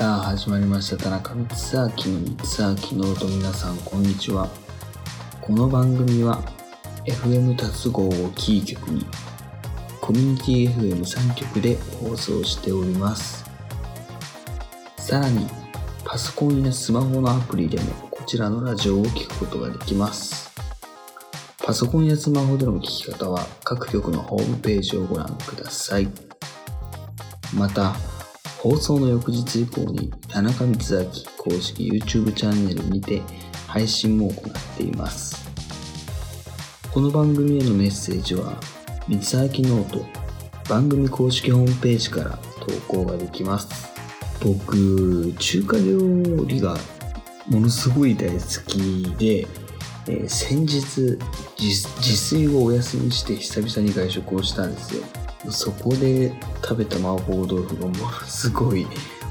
さあ始まりました。田中光秋の光明ノート皆さんこんにちは。この番組は FM 達合をキー局にコミュニティ FM3 局で放送しております。さらにパソコンやスマホのアプリでもこちらのラジオを聴くことができます。パソコンやスマホでの聞き方は各局のホームページをご覧ください。また放送の翌日以降に田中光明公式 YouTube チャンネルにて配信も行っています。この番組へのメッセージは光明ノート番組公式ホームページから投稿ができます。僕中華料理がものすごい大好きで、えー先日自自炊をお休みして久々に外食をしたんですよ。そこで食べた麻婆豆腐がものすごい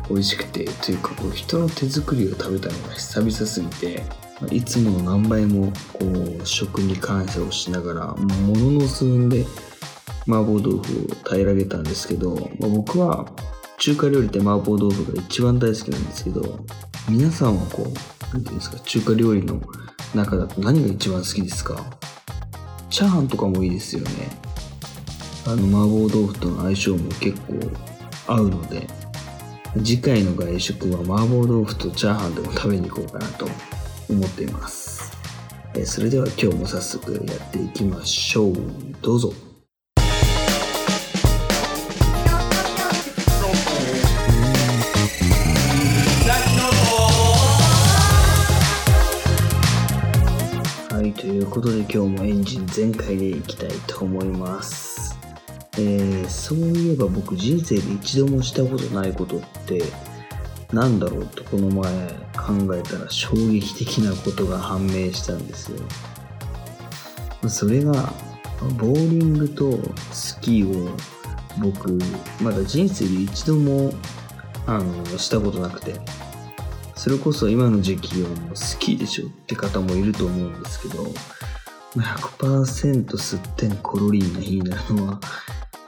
美味しくてというかこう人の手作りを食べたのが久々すぎていつもの何倍もこう食に感謝をしながらものの数分で麻婆豆腐を平らげたんですけど、まあ僕は中華料理って麻婆豆腐が一番大好きなんですけど皆さんはこう何ていうんですか中華料理の中だと何が一番好きですか？チャーハンとかもいいですよね。あの麻婆豆腐との相性も結構合うので次回の外食は麻婆豆腐とチャーハンでも食べに行こうかなと思っています。えそれでは今日も早速やっていきましょう。どうぞ。はい、ということで今日もエンジン全開でいきたいと思います。えー、そういえば僕人生で一度もしたことないことってなんだろうとこの前考えたら衝撃的なことが判明したんですよ。それがボーリングとスキーを僕まだ人生で一度もあのしたことなくてそれこそ今の時期はもうスキーでしょって方もいると思うんですけど100%吸ってんコロリーな日になるのは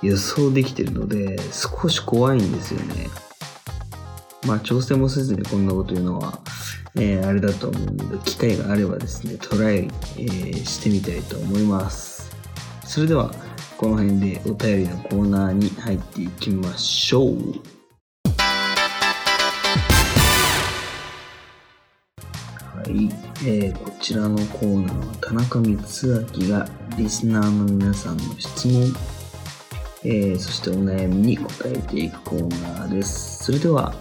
予想できてるので少し怖いんですよね。まあ挑戦もせずにこんなこと言うのは、えーあれだと思うので機会があればですねトライ、えーしてみたいと思います。それではこの辺でお便りのコーナーに入っていきましょう。はい、えーこちらのコーナーは田中光明がリスナーの皆さんの質問、えーそしてお悩みに答えていくコーナーです。それでは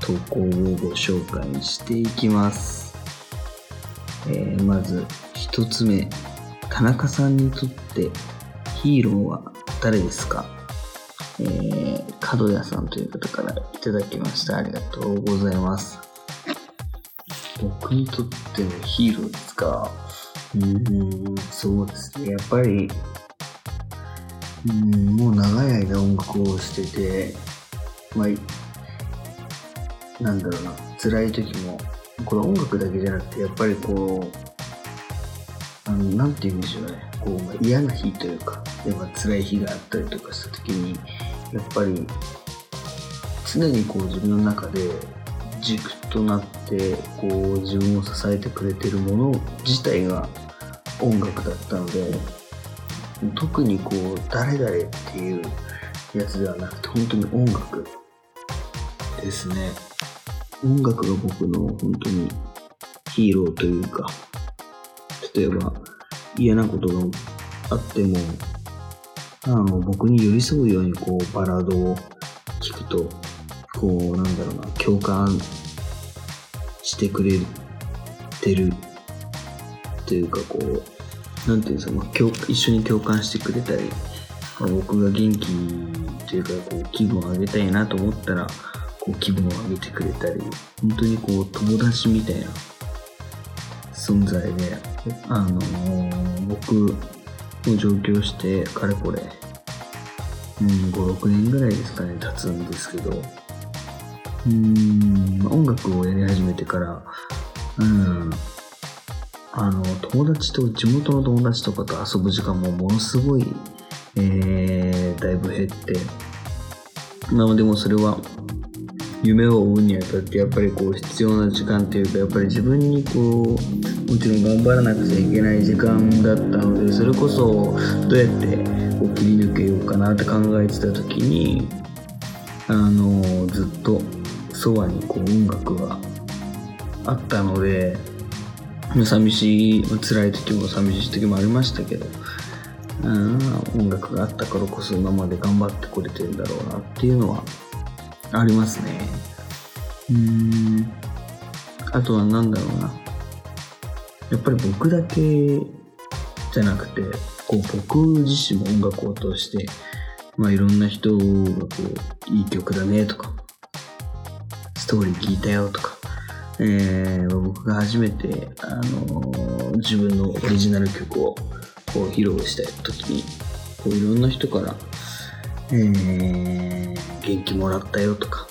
投稿をご紹介していきます。えーまず一つ目、田中さんにとってヒーローは誰ですか？えー、角谷さんという方からいただきました。ありがとうございます。僕にとってのヒーローですか？うーん、そうですね。やっぱり、うん、もう長い間音楽をしてて、まあ、なんだろうな、辛い時も、これ音楽だけじゃなくて、やっぱりこう、あの、なんて言うんでしょうね。こう、まあ嫌な日というか、やっぱ辛い日があったりとかした時に、やっぱり、常にこう自分の中で軸となってこう自分を支えてくれてるもの自体が音楽だったので特にこう誰々っていうやつではなくて本当に音楽ですね。音楽が僕の本当にヒーローというか例えば嫌なことがあってもあの僕に寄り添うようにこうバラードを聴くとこうなんだろうな共感してくれてるというかこうなんていうんですか、まあ、一緒に共感してくれたり、まあ僕が元気というかこう気分を上げたいなと思ったらこう気分を上げてくれたり本当にこう友達みたいな存在であの僕も上京してかれこれうん、5、6年ぐらいですかね、経つんですけど、うん、まあ音楽をやり始めてから、うん、あの、友達と、地元の友達とかと遊ぶ時間もものすごい、えー、だいぶ減って、まあでもそれは、夢を追うにあたってやっぱりこう必要な時間っていうかやっぱり自分にこうもちろん頑張らなくちゃいけない時間だったのでそれこそどうやってこう切り抜けようかなって考えてた時にあのずっとそばにこう音楽があったので寂しい辛い時も寂しい時もありましたけどうん音楽があったからこそ今まで頑張ってこれてるんだろうなっていうのはありますね。うん。あとは何だろうな。やっぱり僕だけじゃなくて、こう僕自身も音楽を通して、まあいろんな人がこう、いい曲だねとか、ストーリー聞いたよとか、えー、僕が初めて、あのー、自分のオリジナル曲をこう披露した時に、こういろんな人から、えー、元気もらったよとか、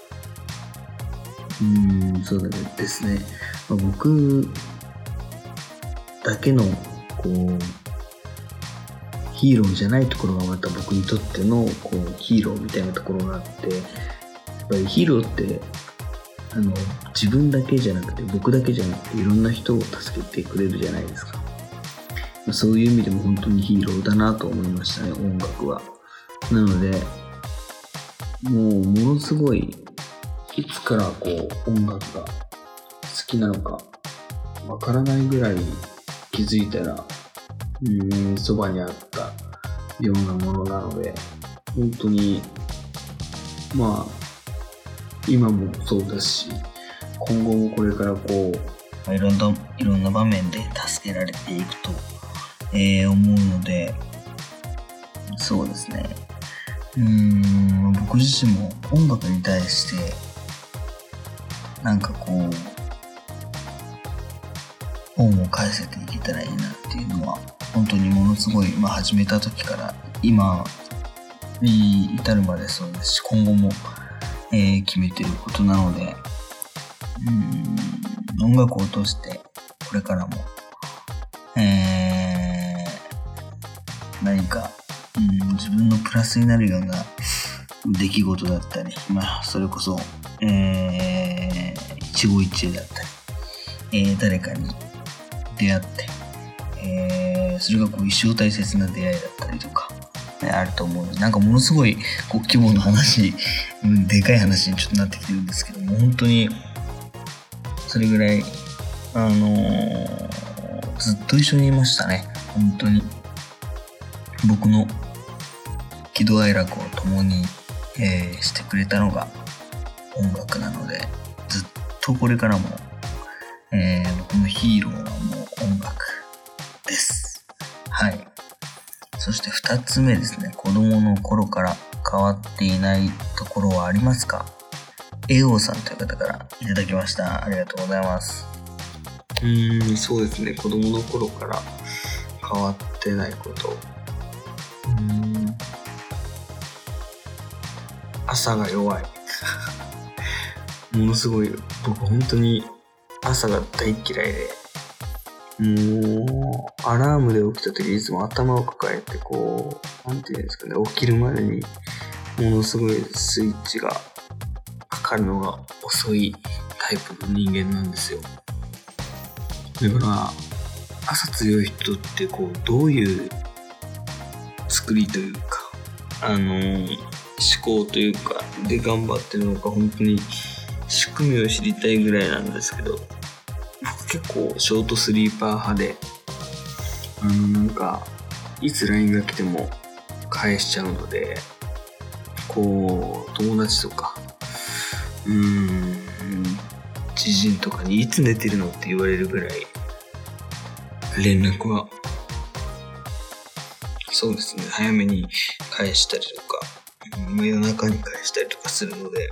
うん、そうだねですね。まあ、僕だけの、こう、ヒーローじゃないところがまた僕にとってのこうヒーローみたいなところがあってやっぱりヒーローってあの自分だけじゃなくて僕だけじゃなくていろんな人を助けてくれるじゃないですか。そういう意味でも本当にヒーローだなと思いましたね音楽は。なのでもうものすごいいつからこう音楽が好きなのかわからないぐらい気づいたらうんそばにあったようなものなので本当にまあ今もそうだし今後もこれからこういろんないろんな場面で助けられていくと、えー、思うのでそうですね。うん僕自身も音楽に対してなんかこう恩を返せていけたらいいなっていうのは本当にものすごい、まあ、始めた時から今に至るまでそうですし今後も、えー、決めてることなのでうん音楽を通してこれからも、えー、何かうん自分のプラスになるような出来事だったり、まあ、それこそ、えー、一期一会だったり、えー、誰かに出会って、えー、それがこう一生大切な出会いだったりとか、あると思うので、なんかものすごいこう規模の話、うんでかい話にちょっとなってきてるんですけども、本当に、それぐらい、あのー、ずっと一緒にいましたね。本当に。僕の喜怒哀楽を共に、えー、してくれたのが音楽なので、ずっとこれからも、えー、僕のヒーローはもう音楽2つ目ですね。子供の頃から変わっていないところはありますか？エオさんという方からいただきました。ありがとうございます。うーん、そうですね。子供の頃から変わってないこと。うーん。朝が弱い。ものすごい、僕本当に朝が大嫌いで。もうアラームで起きた時いつも頭を抱えてこう何て言うんですかね起きるまでにものすごいスイッチがかかるのが遅いタイプの人間なんですよ。だから朝強い人ってこうどういう作りというかあのー思考というかで頑張ってるのか本当に仕組みを知りたいぐらいなんですけど。結構ショートスリーパー派であのなんかいつ LINE が来ても返しちゃうのでこう友達とかうーん知人とかにいつ寝てるのって言われるぐらい連絡はそうですね早めに返したりとか夜中に返したりとかするので、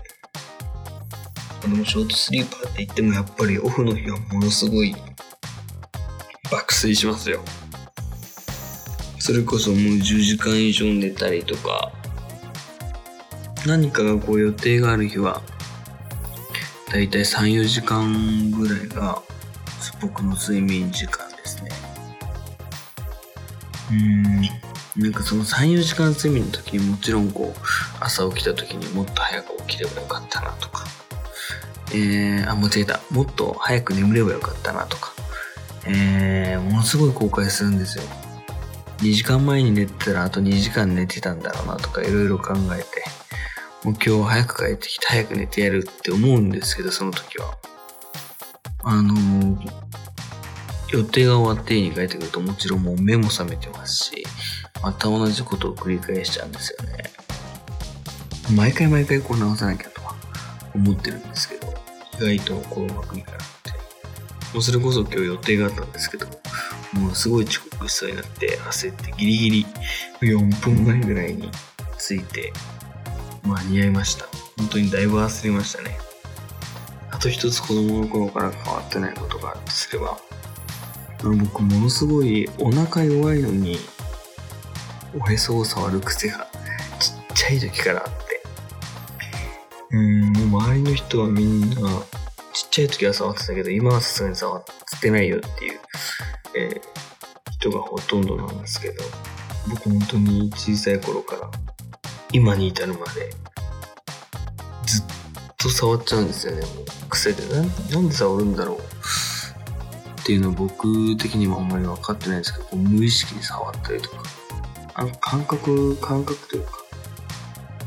でもショートスリーパーって言ってもやっぱりオフの日はものすごい爆睡しますよ。それこそもう10時間以上寝たりとか、何かがこう予定がある日は、だいたい3、4時間ぐらいが僕の睡眠時間ですね。うん。なんかその3、4時間睡眠の時にもちろんこう、朝起きた時にもっと早く起きればよかったなとか、えー、あ、間違えた。もっと早く眠ればよかったなとか、えー、ものすごい後悔するんですよ。2時間前に寝てたらあと2時間寝てたんだろうなとかいろいろ考えて、もう今日早く帰ってきて早く寝てやるって思うんですけど、その時は。あのー、予定が終わって家に帰ってくるともちろんもう目も覚めてますし、また同じことを繰り返しちゃうんですよね。毎回毎回こう直さなきゃとは思ってるんですけど、意外とこううまくいかなくて。もうそれこそ今日予定があったんですけど、もうすごい遅刻しそうになって焦ってギリギリ4分前ぐらいに着いて間に合いました。本当にだいぶ焦りましたね。あと一つ子供の頃から変わってないことがあるとすれば、僕ものすごいお腹弱いのにおへそを触る癖がちっちゃい時からあってうん周りの人はみんなちっちゃい時は触ってたけど今はさすがに触ってないよっていう、えー、人がほとんどなんですけど僕本当に小さい頃から今に至るまでずっと触っちゃうんですよね。もう癖で。なんで触るんだろう。っていうのは僕的にもあんまり分かってないんですけど無意識に触ったりとかあの感覚感覚というか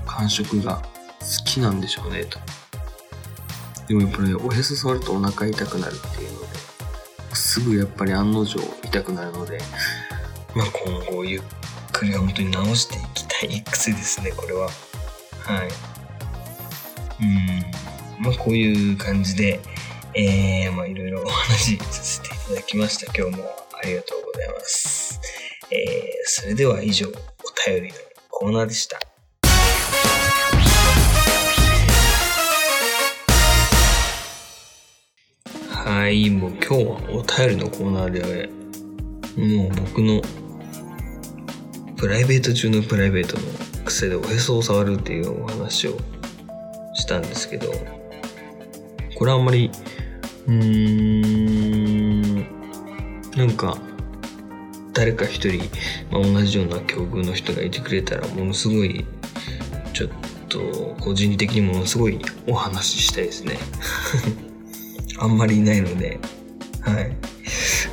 感触が好きなんでしょうねと。でもやっぱり、ね、おへそ触るとお腹痛くなるっていうのですぐやっぱり案の定痛くなるのでまあ今後ゆっくり本当に直していきたい癖ですねこれは。はい。うん。まあこういう感じでえー、まあいろいろお話しさせていただきました。今日もありがとうございます。えー、それでは以上お便りのコーナーでした。はい、もう今日はお便りのコーナーで、もう僕のプライベート中のプライベートの癖でおへそを触るっていうお話をしたんですけど、これあんまり、うーん、なんか、誰か一人、まあ、同じような境遇の人がいてくれたら、ものすごい、ちょっと、個人的にものすごいお話ししたいですね。あんまりいないので、はい。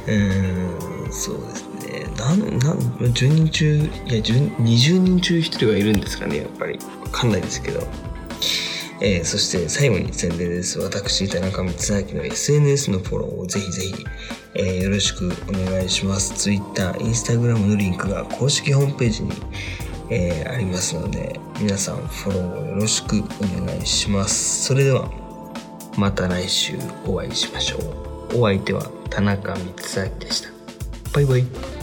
うん、そうですね。なん、なん、10人中、いや、20人中1人はいるんですかね、やっぱり。わかんないですけど。えー、そして最後に宣伝です。私、田中光明の SNS のフォローをぜひぜひ、えー、よろしくお願いします。Twitter、Instagram のリンクが公式ホームページに、えー、ありますので、皆さんフォローをよろしくお願いします。それでは、また来週お会いしましょう。お相手は田中光明でした。バイバイ。